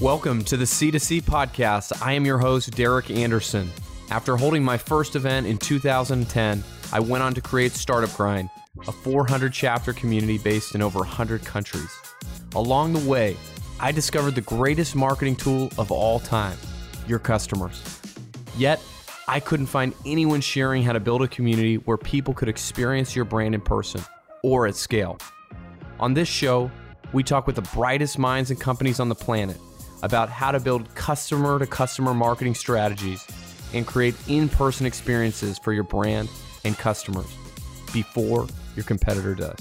Welcome to the C2C podcast. I am your host, Derek Anderson. After holding my first event in 2010, I went on to create Startup Grind, a 400 chapter community based in over 100 countries. Along the way, I discovered the greatest marketing tool of all time your customers. Yet, I couldn't find anyone sharing how to build a community where people could experience your brand in person or at scale. On this show, we talk with the brightest minds and companies on the planet about how to build customer to customer marketing strategies and create in person experiences for your brand and customers before your competitor does.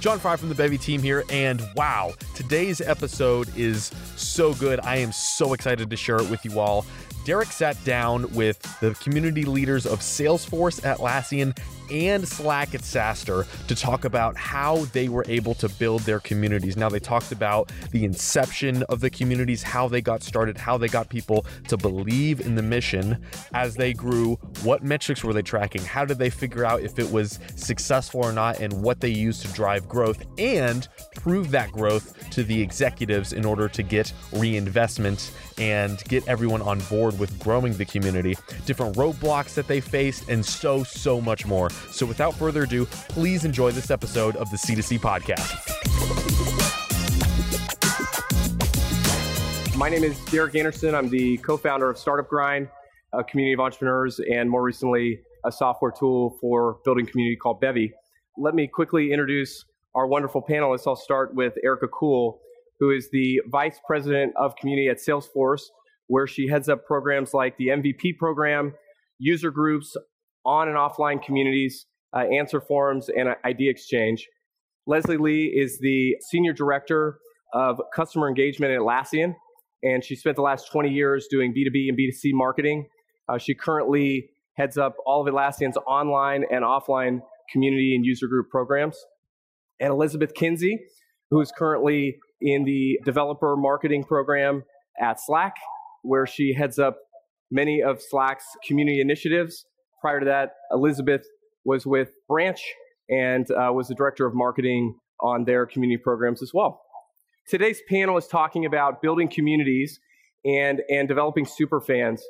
John Fry from the Bevy team here, and wow, today's episode is so good. I am so excited to share it with you all. Derek sat down with the community leaders of Salesforce Atlassian and Slack at SaaStr to talk about how they were able to build their communities. Now, they talked about the inception of the communities, how they got started, how they got people to believe in the mission as they grew, what metrics were they tracking, how did they figure out if it was successful or not, and what they used to drive growth, and prove that growth to the executives in order to get reinvestment and get everyone on board with growing the community, different roadblocks that they faced, and so, so much more. So without further ado, please enjoy this episode of the C2C podcast. My name is Derek Anderson. I'm the co founder of Startup Grind, a community of entrepreneurs, and more recently, a software tool for building community called Bevy. Let me quickly introduce our wonderful panelists. I'll start with Erica Kuhl, who is the vice president of community at Salesforce, where she heads up programs like the MVP program, user groups, on and offline communities, uh, answer forums, and idea exchange. Leslie Lee is the senior director of customer engagement at Atlassian, and she spent the last 20 years doing B2B and B2C marketing. Uh, she currently heads up all of Atlassian's online and offline community and user group programs. And Elizabeth Kinsey, who is currently in the developer marketing program at Slack, where she heads up many of Slack's community initiatives Prior to that, Elizabeth was with Branch and uh, was the director of marketing on their community programs as well. Today's panel is talking about building communities and, and developing super fans.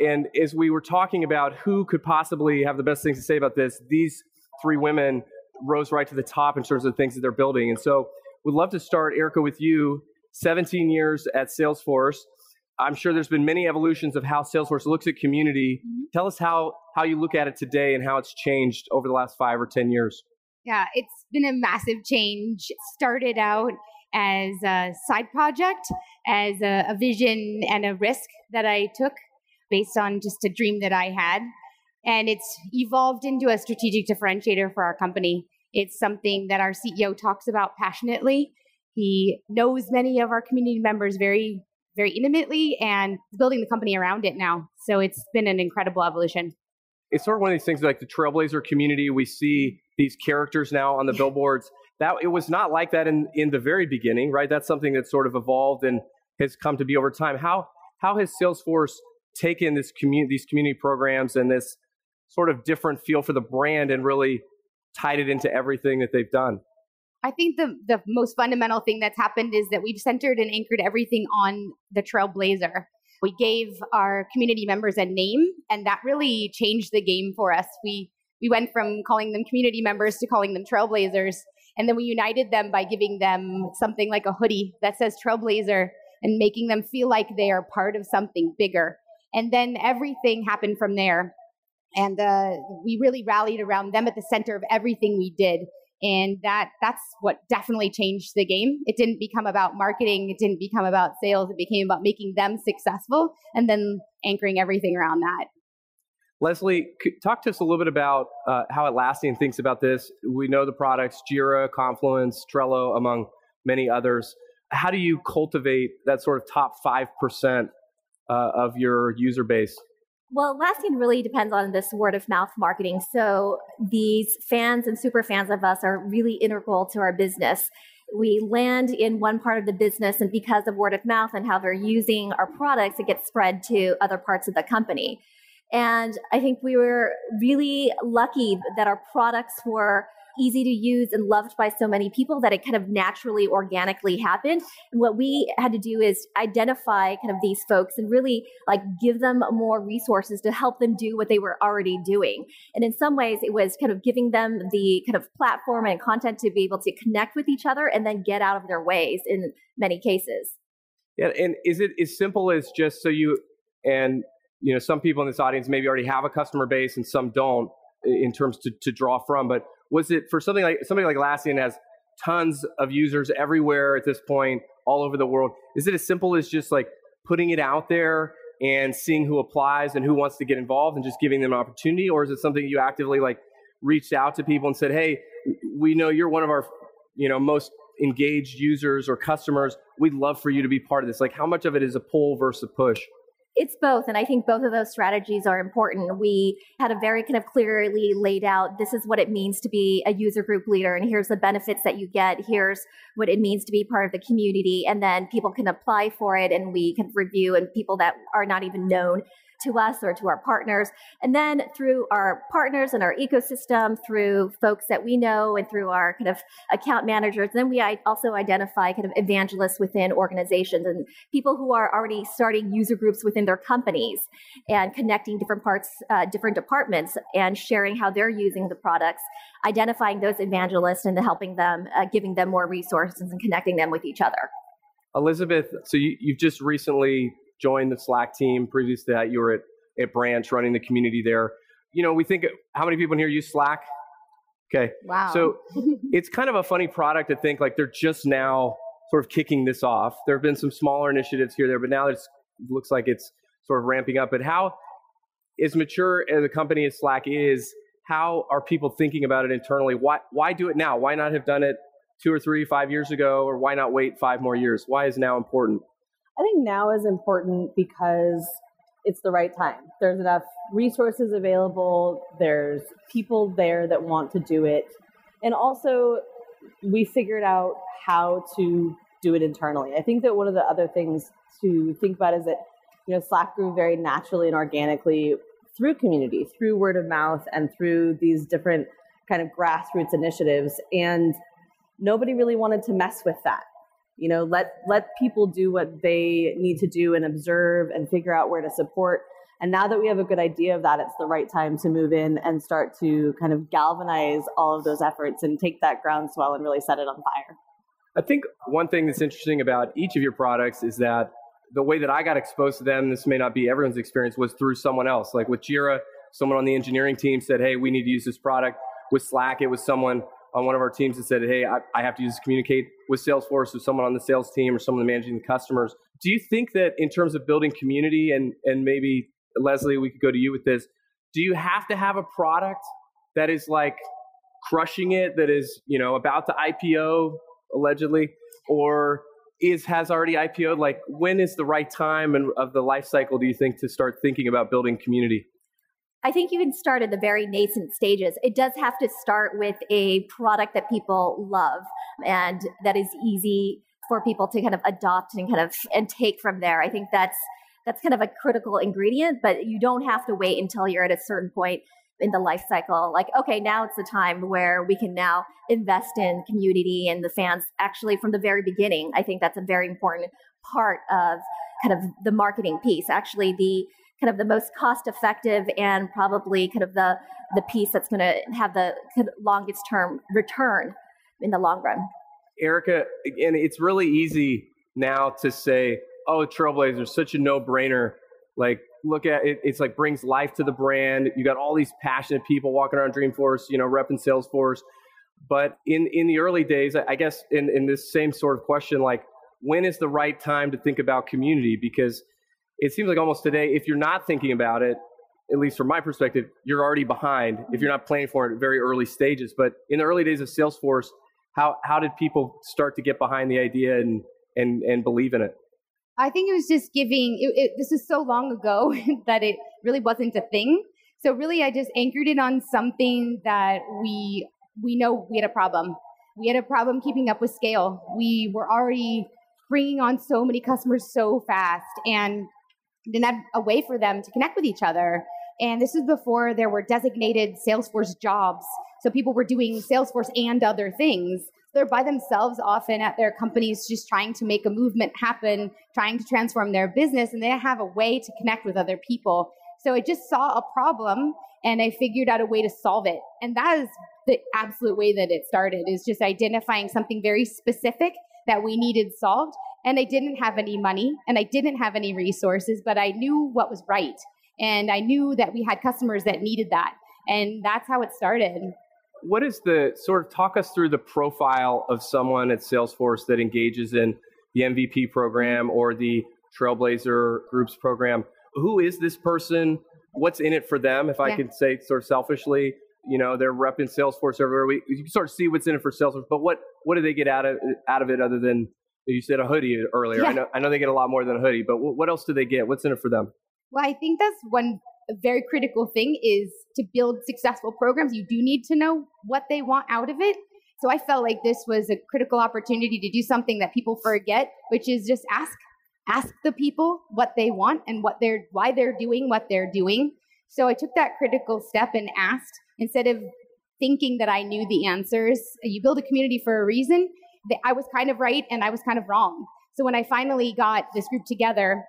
And as we were talking about who could possibly have the best things to say about this, these three women rose right to the top in terms of the things that they're building. And so we'd love to start, Erica, with you. 17 years at Salesforce. I'm sure there's been many evolutions of how Salesforce looks at community. Mm-hmm. Tell us how how you look at it today and how it's changed over the last five or ten years. Yeah, it's been a massive change. It started out as a side project, as a, a vision and a risk that I took based on just a dream that I had. And it's evolved into a strategic differentiator for our company. It's something that our CEO talks about passionately. He knows many of our community members very very intimately and building the company around it now. So it's been an incredible evolution. It's sort of one of these things like the Trailblazer community. We see mm-hmm. these characters now on the billboards. That it was not like that in, in the very beginning, right? That's something that sort of evolved and has come to be over time. How how has Salesforce taken this community these community programs and this sort of different feel for the brand and really tied it into everything that they've done? I think the the most fundamental thing that's happened is that we've centered and anchored everything on the Trailblazer. We gave our community members a name, and that really changed the game for us. We we went from calling them community members to calling them Trailblazers, and then we united them by giving them something like a hoodie that says Trailblazer and making them feel like they are part of something bigger. And then everything happened from there. And uh, we really rallied around them at the center of everything we did and that that's what definitely changed the game. It didn't become about marketing. It didn't become about sales. It became about making them successful and then anchoring everything around that. Leslie talk to us a little bit about uh, how atlassian thinks about this. We know the products jira confluence trello among many others. How do you cultivate that sort of top 5% uh, of your user base well, Atlassian really depends on this word of mouth marketing. So these fans and super fans of us are really integral to our business. We land in one part of the business, and because of word of mouth and how they're using our products, it gets spread to other parts of the company. And I think we were really lucky that our products were easy to use and loved by so many people that it kind of naturally, organically happened. And what we had to do is identify kind of these folks and really like give them more resources to help them do what they were already doing. And in some ways, it was kind of giving them the kind of platform and content to be able to connect with each other and then get out of their ways in many cases. Yeah, and is it as simple as just so you and you know some people in this audience maybe already have a customer base and some don't in terms to, to draw from, but was it for something like something like Atlassian has tons of users everywhere at this point, all over the world? Is it as simple as just like putting it out there and seeing who applies and who wants to get involved and just giving them an opportunity, or is it something you actively like reached out to people and said, "Hey, we know you're one of our you know most engaged users or customers. We'd love for you to be part of this." Like, how much of it is a pull versus a push? It's both. And I think both of those strategies are important. We had a very kind of clearly laid out this is what it means to be a user group leader, and here's the benefits that you get. Here's what it means to be part of the community. And then people can apply for it, and we can review, and people that are not even known to us or to our partners. And then through our partners and our ecosystem, through folks that we know and through our kind of account managers, then we also identify kind of evangelists within organizations and people who are already starting user groups within their companies and connecting different parts, uh, different departments and sharing how they're using the products, identifying those evangelists and helping them, uh, giving them more resources and connecting them with each other. Elizabeth, so you, you've just recently joined the Slack team. Previous to that, you were at, at Branch running the community there. You know, we think how many people in here use Slack? Okay. Wow. So it's kind of a funny product to think like they're just now sort of kicking this off. There have been some smaller initiatives here there, but now it looks like it's sort of ramping up. But how as mature as a company as Slack is, how are people thinking about it internally? Why why do it now? Why not have done it two or three, five years ago, or why not wait five more years? Why is now important? I think now is important because it's the right time. There's enough resources available, there's people there that want to do it. And also, we figured out how to do it internally. I think that one of the other things to think about is that you know Slack grew very naturally and organically through community, through word of mouth, and through these different kind of grassroots initiatives. And nobody really wanted to mess with that you know let let people do what they need to do and observe and figure out where to support. And now that we have a good idea of that it's the right time to move in and start to kind of galvanize all of those efforts and take that groundswell and really set it on fire. I think one thing that's interesting about each of your products is that the way that i got exposed to them this may not be everyone's experience was through someone else. Like with jira someone on the engineering team said hey we need to use this product. With slack it was someone on one of our teams that said, "Hey, I, I have to use communicate with Salesforce with someone on the sales team or someone managing the customers." Do you think that in terms of building community and and maybe Leslie, we could go to you with this. Do you have to have a product that is like crushing it, that is you know about to IPO allegedly, or is has already IPO'd? Like, when is the right time and of the life cycle? Do you think to start thinking about building community? I think you can start at the very nascent stages. It does have to start with a product that people love and that is easy for people to kind of adopt and kind of and take from there. I think that's that's kind of a critical ingredient, but you don't have to wait until you're at a certain point in the life cycle. Like, okay, now it's the time where we can now invest in community and the fans actually from the very beginning. I think that's a very important part of kind of the marketing piece. Actually, the kind of the most cost effective and probably kind of the the piece that's going to have the longest term return in the long run. Erica, and it's really easy now to say, "Oh, Trailblazer, such a no-brainer." Like, look at it; it's like brings life to the brand. You got all these passionate people walking around Dreamforce, you know, rep repping Salesforce. But in in the early days, I guess in in this same sort of question, like, when is the right time to think about community? Because it seems like almost today, if you're not thinking about it, at least from my perspective, you're already behind if you're not planning for it at very early stages. But in the early days of Salesforce, how how did people start to get behind the idea and and and believe in it? I think it was just giving. It, it, this is so long ago that it really wasn't a thing. So really, I just anchored it on something that we we know we had a problem. We had a problem keeping up with scale. We were already bringing on so many customers so fast, and didn't have a way for them to connect with each other. And this was before there were designated Salesforce jobs. So people were doing Salesforce and other things. They're by themselves often at their companies, just trying to make a movement happen, trying to transform their business, and they have a way to connect with other people. So I just saw a problem and I figured out a way to solve it. And that is the absolute way that it started is just identifying something very specific that we needed solved. And I didn't have any money and I didn't have any resources, but I knew what was right. And I knew that we had customers that needed that. And that's how it started. What is the sort of talk us through the profile of someone at Salesforce that engages in the MVP program or the Trailblazer Groups program? Who is this person? What's in it for them, if I yeah. could say sort of selfishly? You know, they're repping Salesforce everywhere. We you can sort of see what's in it for Salesforce, but what what do they get out of out of it other than you said a hoodie earlier? Yeah. I know I know they get a lot more than a hoodie, but what else do they get? What's in it for them? Well, I think that's one very critical thing is to build successful programs. You do need to know what they want out of it. So I felt like this was a critical opportunity to do something that people forget, which is just ask ask the people what they want and what they're why they're doing what they're doing. So I took that critical step and asked instead of thinking that I knew the answers. You build a community for a reason. I was kind of right and I was kind of wrong. So when I finally got this group together,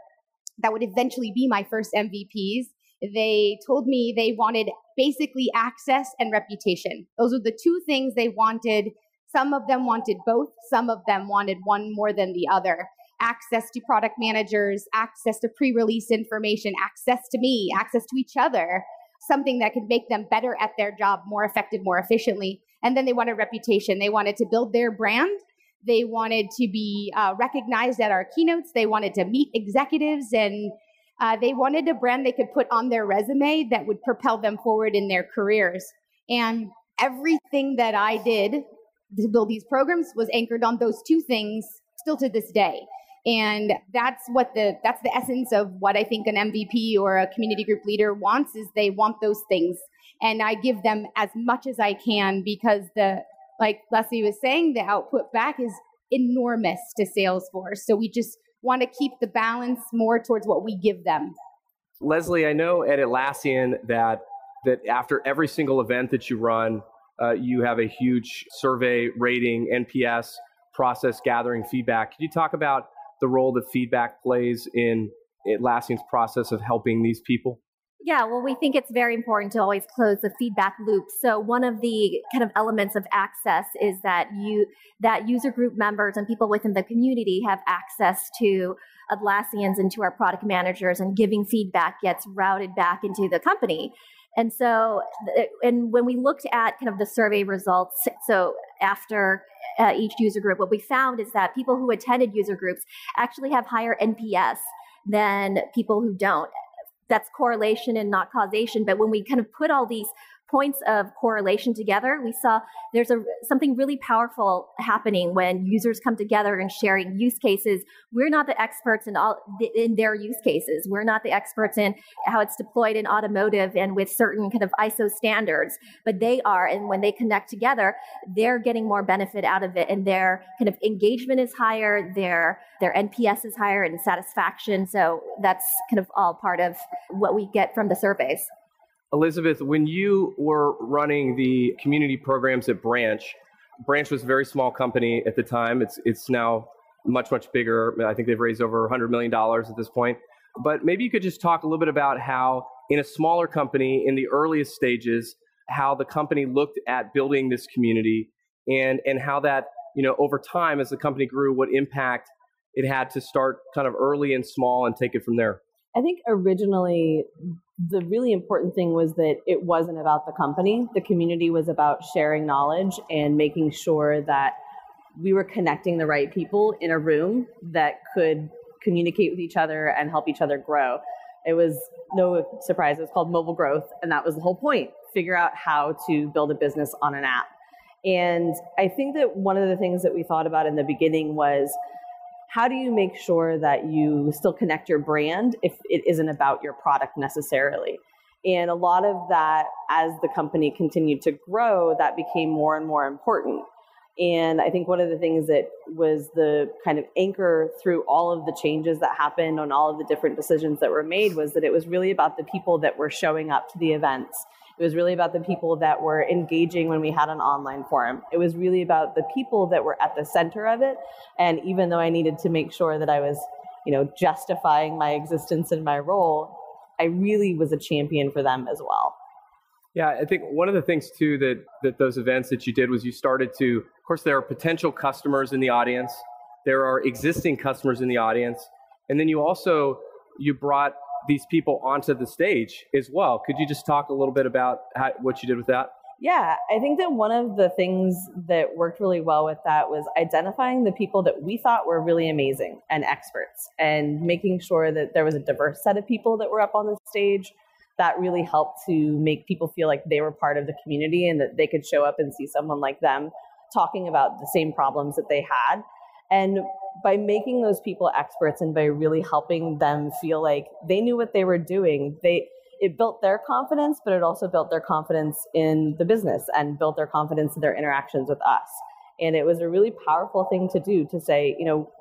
that would eventually be my first MVPs. They told me they wanted basically access and reputation. Those were the two things they wanted. Some of them wanted both, some of them wanted one more than the other. Access to product managers, access to pre release information, access to me, access to each other, something that could make them better at their job, more effective, more efficiently. And then they wanted reputation. They wanted to build their brand they wanted to be uh, recognized at our keynotes. They wanted to meet executives and uh, they wanted a brand they could put on their resume that would propel them forward in their careers. And everything that I did to build these programs was anchored on those two things still to this day. And that's what the that's the essence of what I think an MVP or a community group leader wants is they want those things. And I give them as much as I can because the like Leslie was saying, the output back is enormous to Salesforce. So we just want to keep the balance more towards what we give them. Leslie, I know at Atlassian that that after every single event that you run, uh, you have a huge survey rating, NPS process gathering feedback. Can you talk about the role that feedback plays in Atlassian's process of helping these people? Yeah, well, we think it's very important to always close the feedback loop. So one of the kind of elements of access is that you that user group members and people within the community have access to Atlassians and to our product managers, and giving feedback gets routed back into the company. And so, and when we looked at kind of the survey results, so after uh, each user group, what we found is that people who attended user groups actually have higher NPS than people who don't that's correlation and not causation. But when we kind of put all these points of correlation together, we saw there's a something really powerful happening when users come together and sharing use cases. We're not the experts in all in their use cases. We're not the experts in how it's deployed in automotive and with certain kind of ISO standards, but they are. And when they connect together, they're getting more benefit out of it, and their kind of engagement is higher. Their their NPS is higher and satisfaction. So that's kind of all part of what we get from the surveys. Elizabeth, when you were running the community programs at Branch, Branch was a very small company at the time. It's it's now much much bigger. I think they've raised over 100 million dollars at this point. But maybe you could just talk a little bit about how in a smaller company in the earliest stages how the company looked at building this community and and how that, you know, over time as the company grew what impact it had to start kind of early and small and take it from there. I think originally the really important thing was that it wasn't about the company. The community was about sharing knowledge and making sure that we were connecting the right people in a room that could communicate with each other and help each other grow. It was no surprise, it was called mobile growth, and that was the whole point figure out how to build a business on an app. And I think that one of the things that we thought about in the beginning was how do you make sure that you still connect your brand if it isn't about your product necessarily? And a lot of that, as the company continued to grow, that became more and more important. And I think one of the things that was the kind of anchor through all of the changes that happened on all of the different decisions that were made was that it was really about the people that were showing up to the events. It was really about the people that were engaging when we had an online forum. It was really about the people that were at the center of it. And even though I needed to make sure that I was, you know, justifying my existence and my role, I really was a champion for them as well. Yeah, I think one of the things too that that those events that you did was you started to, of course, there are potential customers in the audience, there are existing customers in the audience, and then you also you brought these people onto the stage as well. Could you just talk a little bit about how, what you did with that? Yeah, I think that one of the things that worked really well with that was identifying the people that we thought were really amazing and experts and making sure that there was a diverse set of people that were up on the stage. That really helped to make people feel like they were part of the community and that they could show up and see someone like them talking about the same problems that they had. And by making those people experts and by really helping them feel like they knew what they were doing, they it built their confidence, but it also built their confidence in the business and built their confidence in their interactions with us. And it was a really powerful thing to do to say, you know,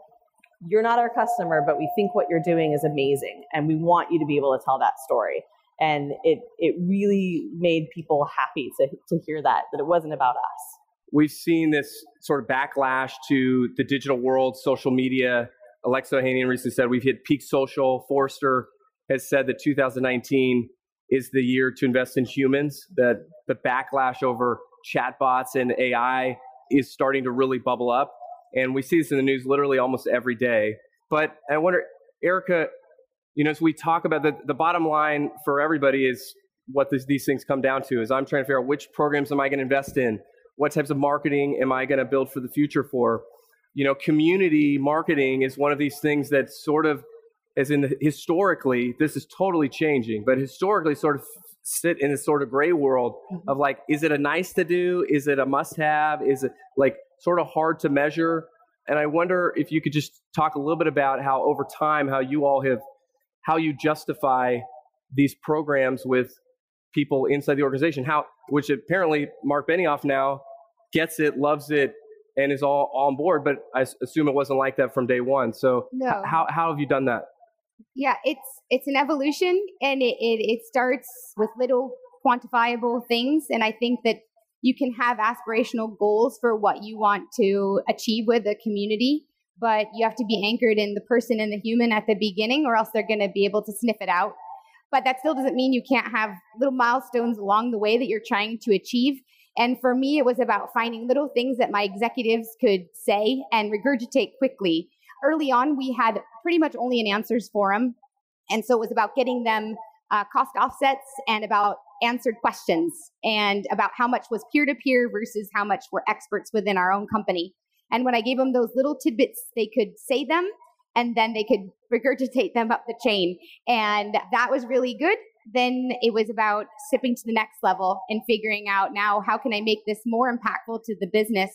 you're not our customer, but we think what you're doing is amazing and we want you to be able to tell that story. And it it really made people happy to to hear that, that it wasn't about us. We've seen this sort of backlash to the digital world, social media. Alexis Ohanian recently said we've hit peak social. Forrester has said that 2019 is the year to invest in humans, that the backlash over chatbots and AI is starting to really bubble up. And we see this in the news literally almost every day. But I wonder, Erica, you know, as we talk about the, the bottom line for everybody is what this, these things come down to is I'm trying to figure out which programs am I going to invest in? What types of marketing am I going to build for the future for? You know, community marketing is one of these things that sort of as in the, historically, this is totally changing, but historically sort of sit in this sort of gray world mm-hmm. of like, is it a nice to do? Is it a must have? Is it like sort of hard to measure? And I wonder if you could just talk a little bit about how over time, how you all have, how you justify these programs with people inside the organization, how, which apparently Mark Benioff now gets it, loves it, and is all, on board. But I assume it wasn't like that from day one. So no. how, how have you done that? yeah, it's it's an evolution, and it, it it starts with little quantifiable things, and I think that you can have aspirational goals for what you want to achieve with a community, but you have to be anchored in the person and the human at the beginning, or else they're going to be able to sniff it out. But that still doesn't mean you can't have little milestones along the way that you're trying to achieve. And for me, it was about finding little things that my executives could say and regurgitate quickly early on, we had pretty much only an answers forum. And so it was about getting them uh, cost offsets and about answered questions and about how much was peer to peer versus how much were experts within our own company. And when I gave them those little tidbits, they could say them and then they could regurgitate them up the chain. And that was really good. Then it was about sipping to the next level and figuring out now how can I make this more impactful to the business.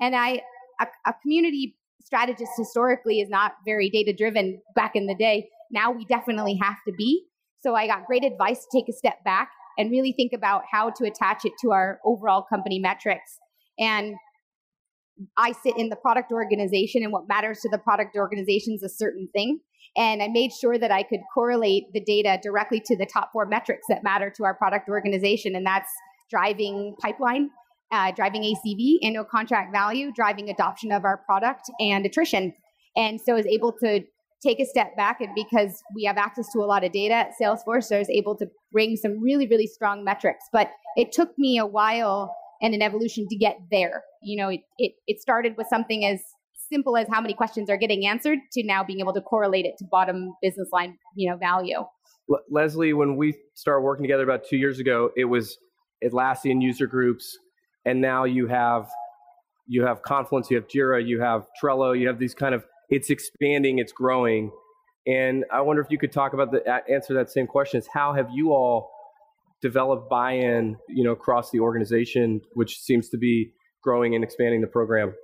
And I, a, a community strategist historically is not very data driven back in the day. Now we definitely have to be. So I got great advice to take a step back and really think about how to attach it to our overall company metrics. And I sit in the product organization, and what matters to the product organization is a certain thing. And I made sure that I could correlate the data directly to the top four metrics that matter to our product organization, and that's driving pipeline, uh, driving ACV, annual contract value, driving adoption of our product, and attrition. And so I was able to take a step back, and because we have access to a lot of data at Salesforce, I was able to bring some really, really strong metrics. But it took me a while and an evolution to get there. You know, it, it, it started with something as simple as how many questions are getting answered to now being able to correlate it to bottom business line, you know, value. Leslie, when we started working together about two years ago, it was Atlassian user groups and now you have you have Confluence, you have Jira, you have Trello, you have these kind of it's expanding, it's growing. And I wonder if you could talk about the answer that same question is how have you all developed buy-in, you know, across the organization, which seems to be growing and expanding the program?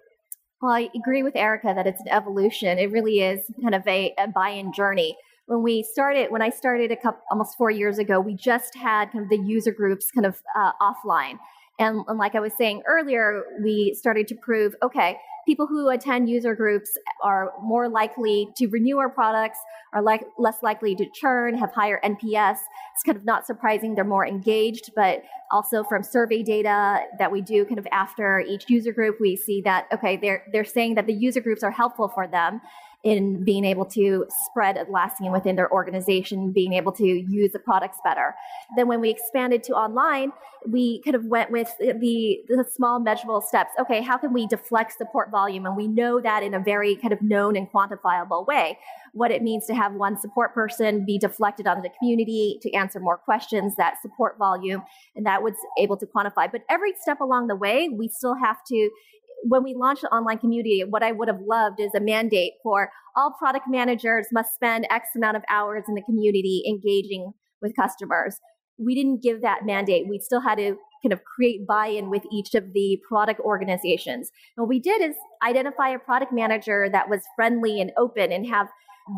Well, I agree with Erica that it's an evolution. It really is kind of a, a buy-in journey. When we started, when I started a couple almost four years ago, we just had kind of the user groups kind of uh, offline And, and like I was saying earlier, we started to prove okay, people who attend user groups are more likely to renew our products, are like less likely to churn, have higher NPS. It's kind of not surprising they're more engaged, but also from survey data that we do kind of after each user group, we see that okay, they're they're saying that the user groups are helpful for them in being able to spread Atlassian within their organization, being able to use the products better. Then when we expanded to online, we kind of went with the, the small measurable steps. Okay, how can we deflect support volume? And we know that in a very kind of known and quantifiable way. What it means to have one support person be deflected onto the community to answer more questions, that support volume, and that was able to quantify. But every step along the way, we still have to when we launched the online community, what I would have loved is a mandate for all product managers must spend X amount of hours in the community engaging with customers. We didn't give that mandate. We still had to kind of create buy in with each of the product organizations. What we did is identify a product manager that was friendly and open and have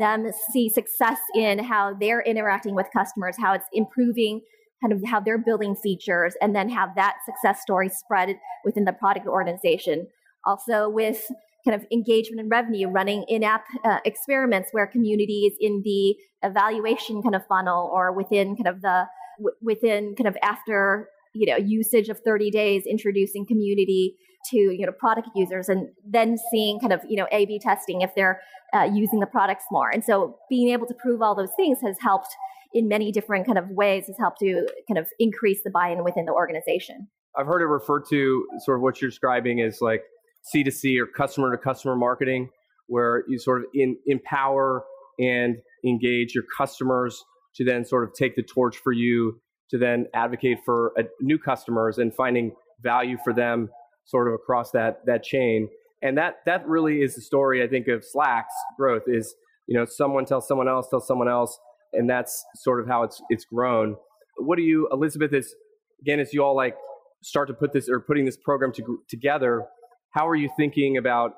them see success in how they're interacting with customers, how it's improving kind of have they're building features and then have that success story spread within the product organization. Also, with kind of engagement and revenue, running in app uh, experiments where communities in the evaluation kind of funnel or within kind of the w- within kind of after you know usage of 30 days introducing community to you know product users and then seeing kind of you know a b testing if they're uh, using the products more and so being able to prove all those things has helped in many different kind of ways has helped to kind of increase the buy-in within the organization. I've heard it referred to sort of what you're describing as like C2C or customer to customer marketing, where you sort of in, empower and engage your customers to then sort of take the torch for you to then advocate for a, new customers and finding value for them sort of across that that chain. And that that really is the story I think of Slack's growth is you know someone tells someone else tells someone else and that's sort of how it's it's grown. What do you, Elizabeth? Is again as you all like start to put this or putting this program to, together? How are you thinking about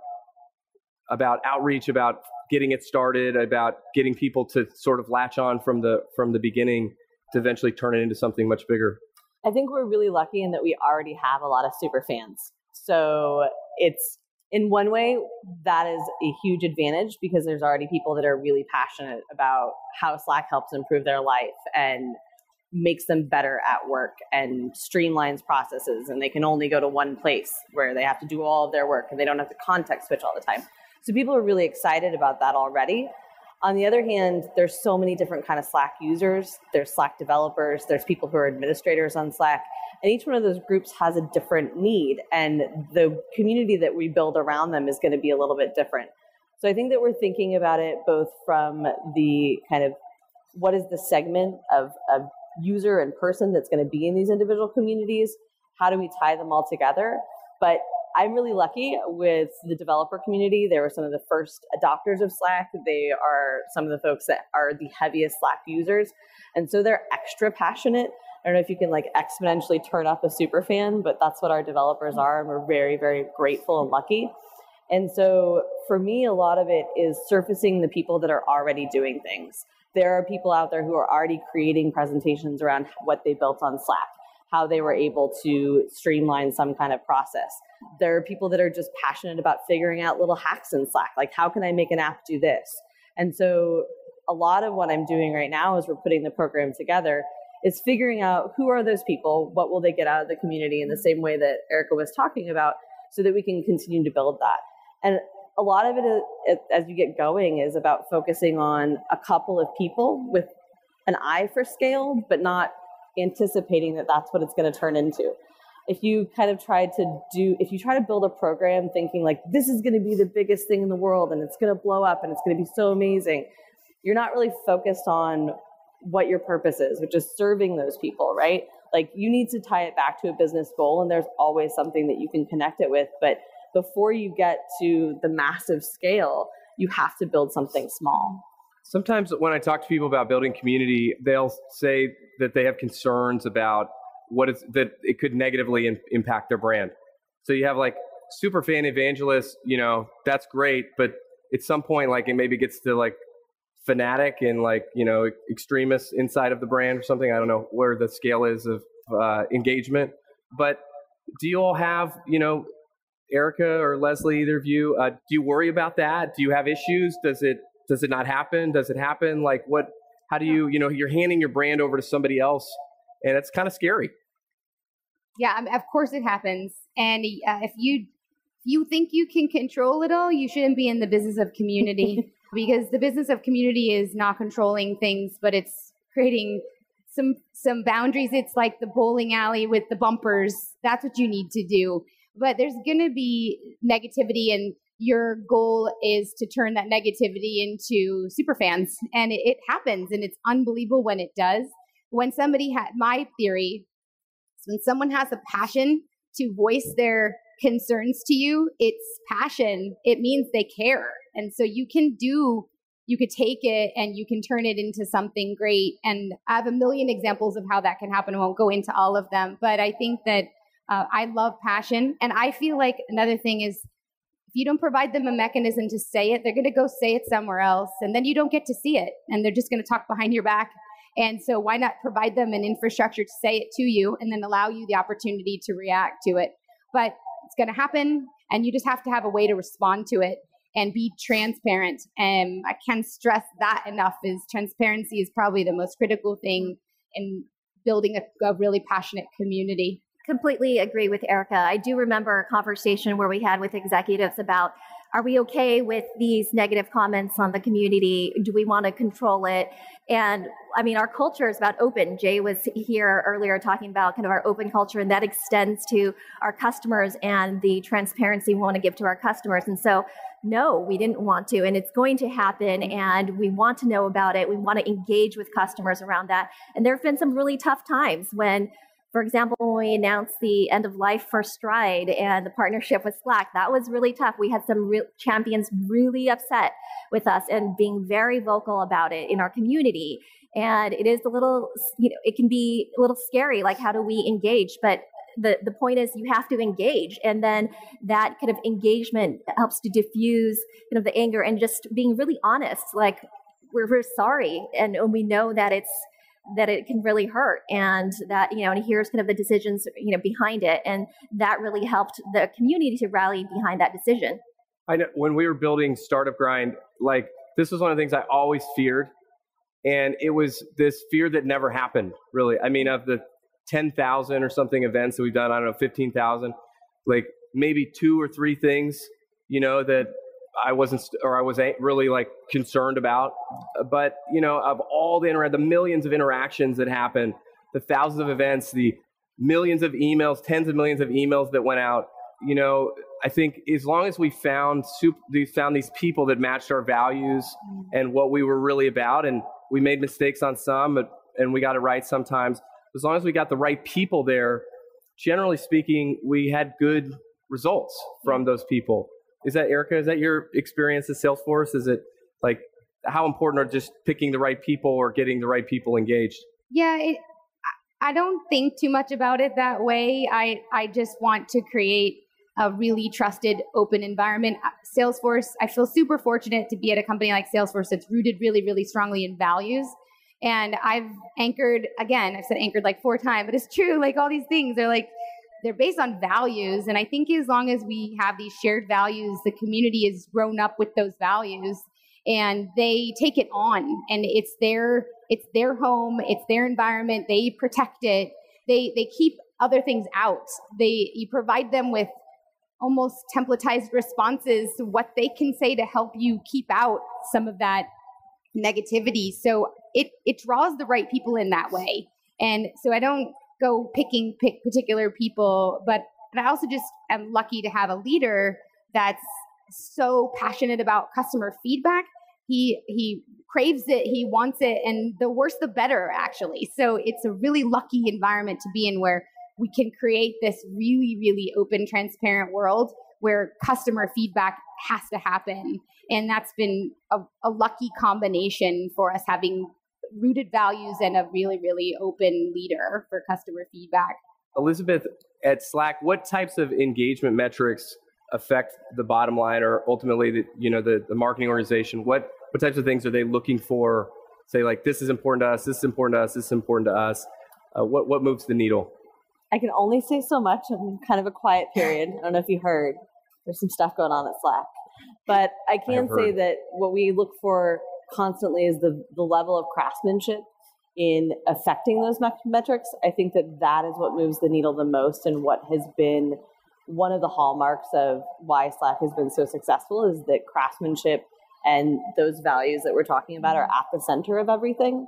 about outreach, about getting it started, about getting people to sort of latch on from the from the beginning to eventually turn it into something much bigger? I think we're really lucky in that we already have a lot of super fans. So it's in one way, that is a huge advantage because there's already people that are really passionate about how Slack helps improve their life and makes them better at work and streamlines processes. And they can only go to one place where they have to do all of their work and they don't have to context switch all the time. So people are really excited about that already. On the other hand, there's so many different kind of Slack users. There's Slack developers. There's people who are administrators on Slack. And each one of those groups has a different need. And the community that we build around them is going to be a little bit different. So i think that we're thinking about it both from the kind of what is the segment of, of user and person that's going to be in these individual communities? How do we tie them all together? But i'm really lucky with the developer community they were some of the first adopters of slack they are some of the folks that are the heaviest slack users and so they're extra passionate I don't know if you can like exponentially turn up a super fan, but that's what our developers are. And we're very, very grateful and lucky. And so for me, a lot of it is surfacing the people that are already doing things. There are people out there who are already creating presentations around what they built on Slack, how they were able to streamline some kind of process. There are people that are just passionate about figuring out little hacks in Slack, like how can I make an app do this? And so a lot of what I'm doing right now as we're putting the program together is figuring out who are those people, what will they get out of the community in the same way that Erica was talking about, so that we can continue to build that. And a lot of it, is, as you get going, is about focusing on a couple of people with an eye for scale, but not anticipating that that's what it's going to turn into. If you kind of try to do, if you try to build a program thinking like this is going to be the biggest thing in the world and it's going to blow up and it's going to be so amazing, you're not really focused on what your purpose is, which is serving those people, right? Like you need to tie it back to a business goal, and there's always something that you can connect it with. But before you get to the massive scale, you have to build something small. Sometimes when I talk to people about building community, they'll say that they have concerns about what is that it could negatively in, impact their brand. So you have like super fan evangelists, you know, that's great, but at some point, like it maybe gets to like fanatic and like you know extremists inside of the brand or something. I don't know where the scale is of uh, engagement, but do you all have, you know, Erica or Leslie, either of you, uh, do you worry about that? Do you have issues? Does it does it not happen? Does it happen? Like what? How do you, you know, you're handing your brand over to somebody else, and it's kind of scary. Yeah, I mean, of course it happens. And uh, if you if you think you can control it all, you shouldn't be in the business of community because the business of community is not controlling things, but it's creating some some boundaries. It's like the bowling alley with the bumpers. That's what you need to do. But there's going to be negativity and your goal is to turn that negativity into super fans and it, it happens and it's unbelievable when it does. When somebody had my theory when someone has a passion to voice their concerns to you it's passion. It means they care and so you can do you could take it and you can turn it into something great and i have a million examples of how that can happen. I won't go into all of them but i think that uh, i love passion and i feel like another thing is if you don't provide them a mechanism to say it, they're going to go say it somewhere else. And then you don't get to see it. And they're just going to talk behind your back. And so, why not provide them an infrastructure to say it to you and then allow you the opportunity to react to it? But it's going to happen. And you just have to have a way to respond to it and be transparent. And I can't stress that enough is transparency is probably the most critical thing in building a, a really passionate community completely agree with Erica. I do remember a conversation where we had with executives about are we okay with these negative comments on the community? Do we want to control it? And I mean, our culture is about open. Jay was here earlier talking about kind of our open culture, and that extends to our customers and the transparency we want to give to our customers. And so, no, we didn't want to, and it's going to happen, and we want to know about it. We want to engage with customers around that. And there have been some really tough times when for example, when we announced the end of life for Stride and the partnership with Slack, that was really tough. We had some real champions really upset with us and being very vocal about it in our community. And it is a little, you know, it can be a little scary. Like, how do we engage? But the, the point is you have to engage and then that kind of engagement helps to diffuse kind of the anger and just being really honest like we're, we're sorry and, and we know that it's that it can really hurt and that you know and here's kind of the decisions you know behind it. And that really helped the community to rally behind that decision. I know when we were building startup grind like this was one of the things i always feared. And it was this fear that never happened really. I mean of the 10,000 or something events that we've done i don't know 15,000 like maybe two or three things you know that I wasn't, or I was really like concerned about. But you know, of all the inter- the millions of interactions that happen, the thousands of events, the millions of emails, tens of millions of emails that went out. You know, I think as long as we found we found these people that matched our values mm-hmm. and what we were really about, and we made mistakes on some, but, and we got it right sometimes. As long as we got the right people there, generally speaking, we had good results from those people. Is that Erica? Is that your experience at Salesforce? Is it like how important are just picking the right people or getting the right people engaged? Yeah, it, I don't think too much about it that way. I I just want to create a really trusted, open environment. Uh, Salesforce, I feel super fortunate to be at a company like Salesforce that's rooted really, really strongly in values. And I've anchored again. I've said anchored like four times, but it's true. Like all these things are like they're based on values. And i think as long as we have these shared values the community has grown up with those values and they take it on. And it's their it's their home it's their environment. They protect it. They they keep other things out. They you provide them with almost templatized responses to what they can say to help you keep out some of that negativity. So it it draws the right people in that way. And so i don't go picking pick particular people, but and I also just am lucky to have a leader that's so passionate about customer feedback. He he craves it, he wants it, and the worse the better, actually. So it's a really lucky environment to be in where we can create this really, really open, transparent world where customer feedback has to happen. And that's been a, a lucky combination for us having rooted values and a really, really open leader for customer feedback. Elizabeth, at Slack, what types of engagement metrics affect the bottom line or ultimately the, you know, the, the marketing organization? What, what types of things are they looking for? Say like, this is important to us, this is important to us, this is important to us. Uh, what, what moves the needle? I can only say so much. I'm kind of a quiet period. I don't know if you heard. There's some stuff going on at Slack. But I can say that what we look for constantly is the, the level of craftsmanship in affecting those metrics. I think that that is what moves the needle the most and what has been one of the hallmarks of why Slack has been so successful is that craftsmanship and those values that we're talking about are at the center of everything.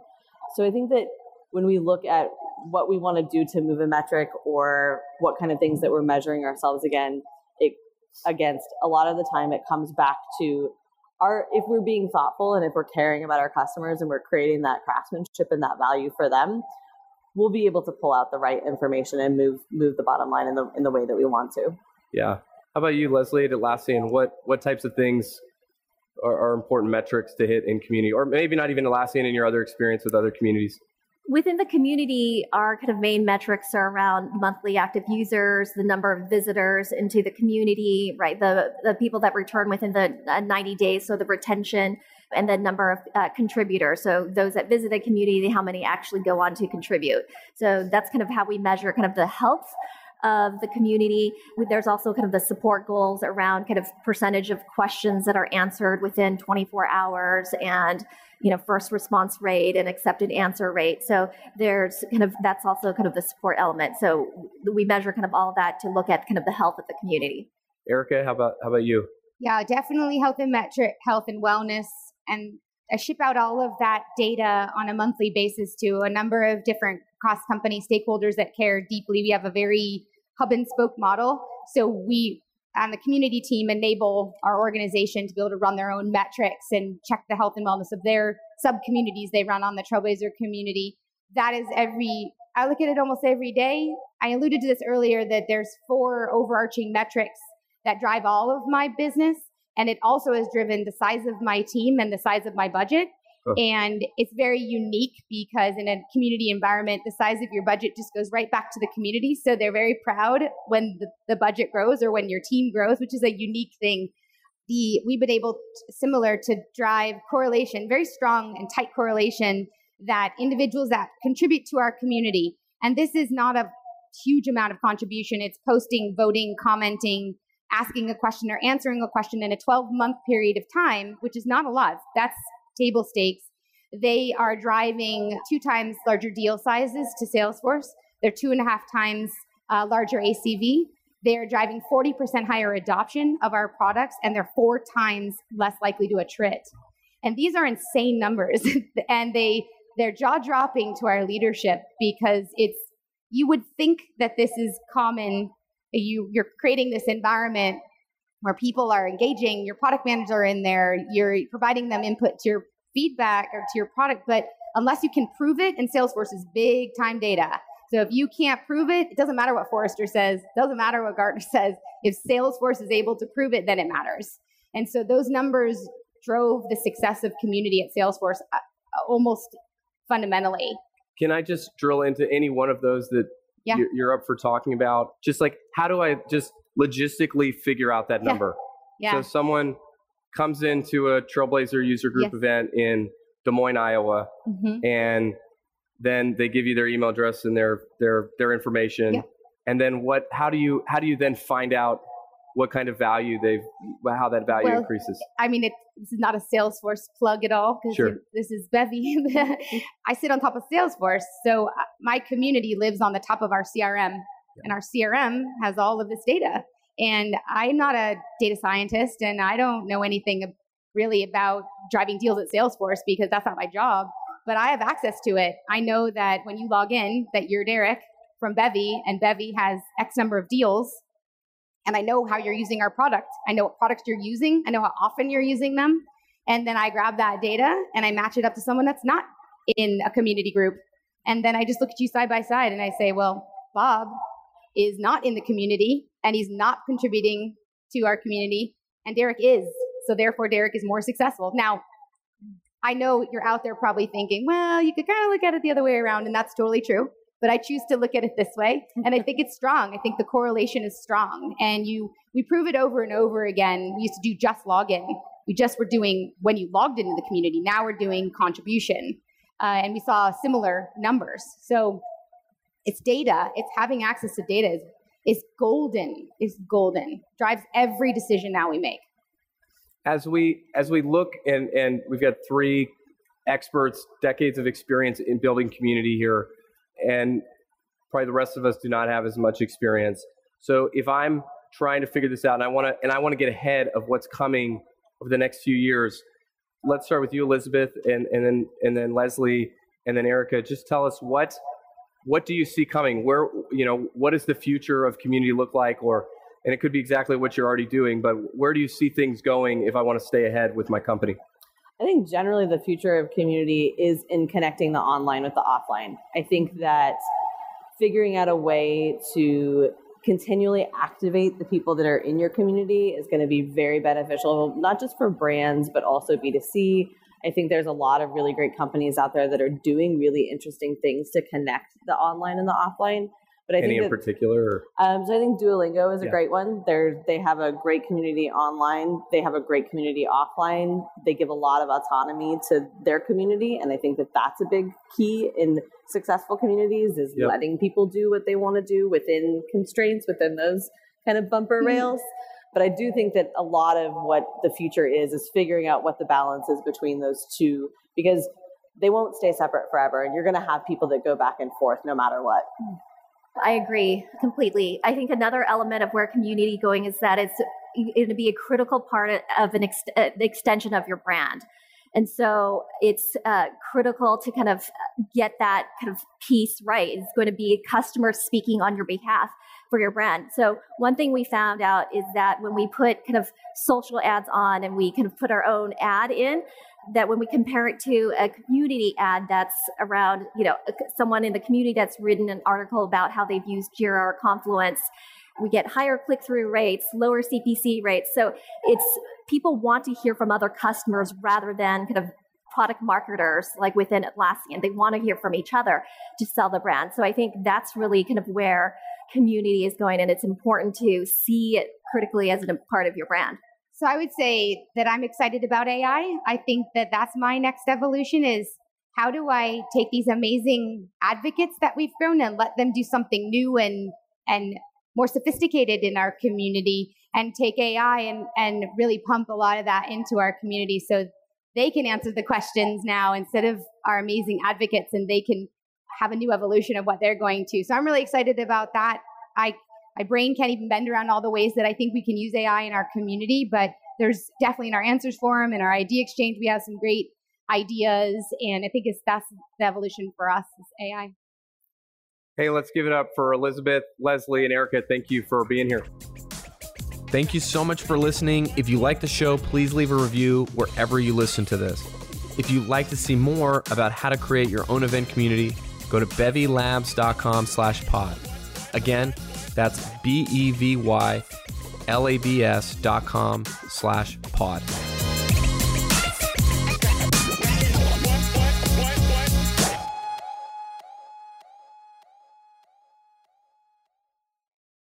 So I think that when we look at what we want to do to move a metric or what kind of things that we're measuring ourselves again, it against a lot of the time it comes back to our if we're being thoughtful and if we're caring about our customers and we're creating that craftsmanship and that value for them, we'll be able to pull out the right information and move move the bottom line in the in the way that we want to. Yeah. How about you, Leslie at Atlassian? What what types of things are, are important metrics to hit in community, or maybe not even Atlassian in your other experience with other communities? Within the community, our kind of main metrics are around monthly active users, the number of visitors into the community, right? The the people that return within the uh, 90 days, so the retention and the number of uh, contributors. So those that visit the community, how many actually go on to contribute. So that's kind of how we measure kind of the health of the community. There's also kind of the support goals around kind of percentage of questions that are answered within 24 hours and you know first response rate and accepted answer rate so there's kind of that's also kind of the support element so we measure kind of all of that to look at kind of the health of the community erica how about how about you yeah definitely health and metric health and wellness and I ship out all of that data on a monthly basis to a number of different cross company stakeholders that care deeply. We have a very hub and spoke model. So we and the community team enable our organization to be able to run their own metrics and check the health and wellness of their sub communities they run on the Trailblazer community. That is every, I look at it almost every day. I alluded to this earlier that there's four overarching metrics that drive all of my business. And it also has driven the size of my team and the size of my budget. And it's very unique because in a community environment, the size of your budget just goes right back to the community. So they're very proud when the, the budget grows or when your team grows, which is a unique thing. The, we've been able, to, similar to drive correlation, very strong and tight correlation that individuals that contribute to our community, and this is not a huge amount of contribution, it's posting, voting, commenting, asking a question or answering a question in a 12 month period of time, which is not a lot. That's table stakes. They are driving two times larger deal sizes to Salesforce. They're two and a half times uh, larger ACV. They're driving 40% higher adoption of our products, and they're four times less likely to attrit. And these are insane numbers, and they they're jaw dropping to our leadership because it's you would think that this is common. You you're creating this environment where people are engaging, your product managers are in there, you're providing them input to your feedback or to your product. But unless you can prove it, and Salesforce is big time data. So if you can't prove it, it doesn't matter what Forrester says, doesn't matter what Gartner says. If Salesforce is able to prove it, then it matters. And so those numbers drove the success of community at Salesforce uh, almost fundamentally. Can I just drill into any one of those that yeah. you're up for talking about? Just like, how do I just logistically figure out that number. Yeah. yeah. So someone comes into a Trailblazer user group yes. event in Des Moines, Iowa, mm-hmm. and then they give you their email address and their their their information. Yeah. And then what? How do you how do you then find out what kind of value they've how that value well, increases? I mean, it, this is not a Salesforce plug at all because sure. this is Bevy. I sit on top of Salesforce, so uh, my community lives on the top of our CRM and our CRM has all of this data. And I'm not a data scientist and I don't know anything really about driving deals at Salesforce because that's not my job, but I have access to it. I know that when you log in that you're Derek from Bevy and Bevy has X number of deals and I know how you're using our product. I know what products you're using. I know how often you're using them. And then I grab that data and I match it up to someone that's not in a community group. And then I just look at you side by side and I say, well, Bob is not in the community and he's not contributing to our community, and Derek is. So therefore, Derek is more successful. Now, I know you're out there probably thinking, well, you could kind of look at it the other way around, and that's totally true. But I choose to look at it this way, and I think it's strong. I think the correlation is strong, and you we prove it over and over again. We used to do just login. We just were doing when you logged into the community. Now we're doing contribution, uh, and we saw similar numbers. So it's data. It's having access to data is, is golden, is golden. Drives every decision now we make. As we as we look and and we've got three experts, decades of experience in building community here, and probably the rest of us do not have as much experience. So if I'm trying to figure this out and I want to and I want to get ahead of what's coming over the next few years, let's start with you, Elizabeth, and, and then and then Leslie, and then Erica. Just tell us what what do you see coming? Where you know what does the future of community look like, or and it could be exactly what you're already doing, but where do you see things going if I want to stay ahead with my company? I think generally the future of community is in connecting the online with the offline. I think that figuring out a way to continually activate the people that are in your community is going to be very beneficial, not just for brands, but also B2C. I think there's a lot of really great companies out there that are doing really interesting things to connect the online and the offline. But I Any think in that, particular? Um, so I think Duolingo is a yeah. great one. They're they have a great community online. They have a great community offline. They give a lot of autonomy to their community, and I think that that's a big key in successful communities is yep. letting people do what they want to do within constraints, within those kind of bumper hmm. rails. But I do think that a lot of what the future is is figuring out what the balance is between those two because they won't stay separate forever, and you're going to have people that go back and forth no matter what. I agree completely. I think another element of where community going is that it's going to be a critical part of an ex- uh, extension of your brand. And so it's uh, critical to kind of get that kind of piece right. It's going to be customers speaking on your behalf for your brand. So one thing we found out is that when we put kind of social ads on and we kind of put our own ad in, that when we compare it to a community ad that's around, you know, someone in the community that's written an article about how they've used Jira or Confluence, we get higher click through rates, lower CPC rates. So it's people want to hear from other customers rather than kind of product marketers like within Atlassian. They want to hear from each other to sell the brand. So I think that's really kind of where community is going, and it's important to see it critically as a part of your brand. So I would say that I'm excited about AI. I think that that's my next evolution is how do I take these amazing advocates that we've grown and let them do something new and and more sophisticated in our community and take AI and and really pump a lot of that into our community so they can answer the questions now instead of our amazing advocates and they can have a new evolution of what they're going to. So I'm really excited about that. I my brain can't even bend around all the ways that I think we can use AI in our community, but there's definitely in our answers forum and our idea exchange, we have some great ideas. And I think it's that's the evolution for us is AI. Hey, let's give it up for Elizabeth, Leslie, and Erica. Thank you for being here. Thank you so much for listening. If you like the show, please leave a review wherever you listen to this. If you'd like to see more about how to create your own event community, go to bevylabs.com slash pod. Again, that's B E V Y L A B S dot com slash pod.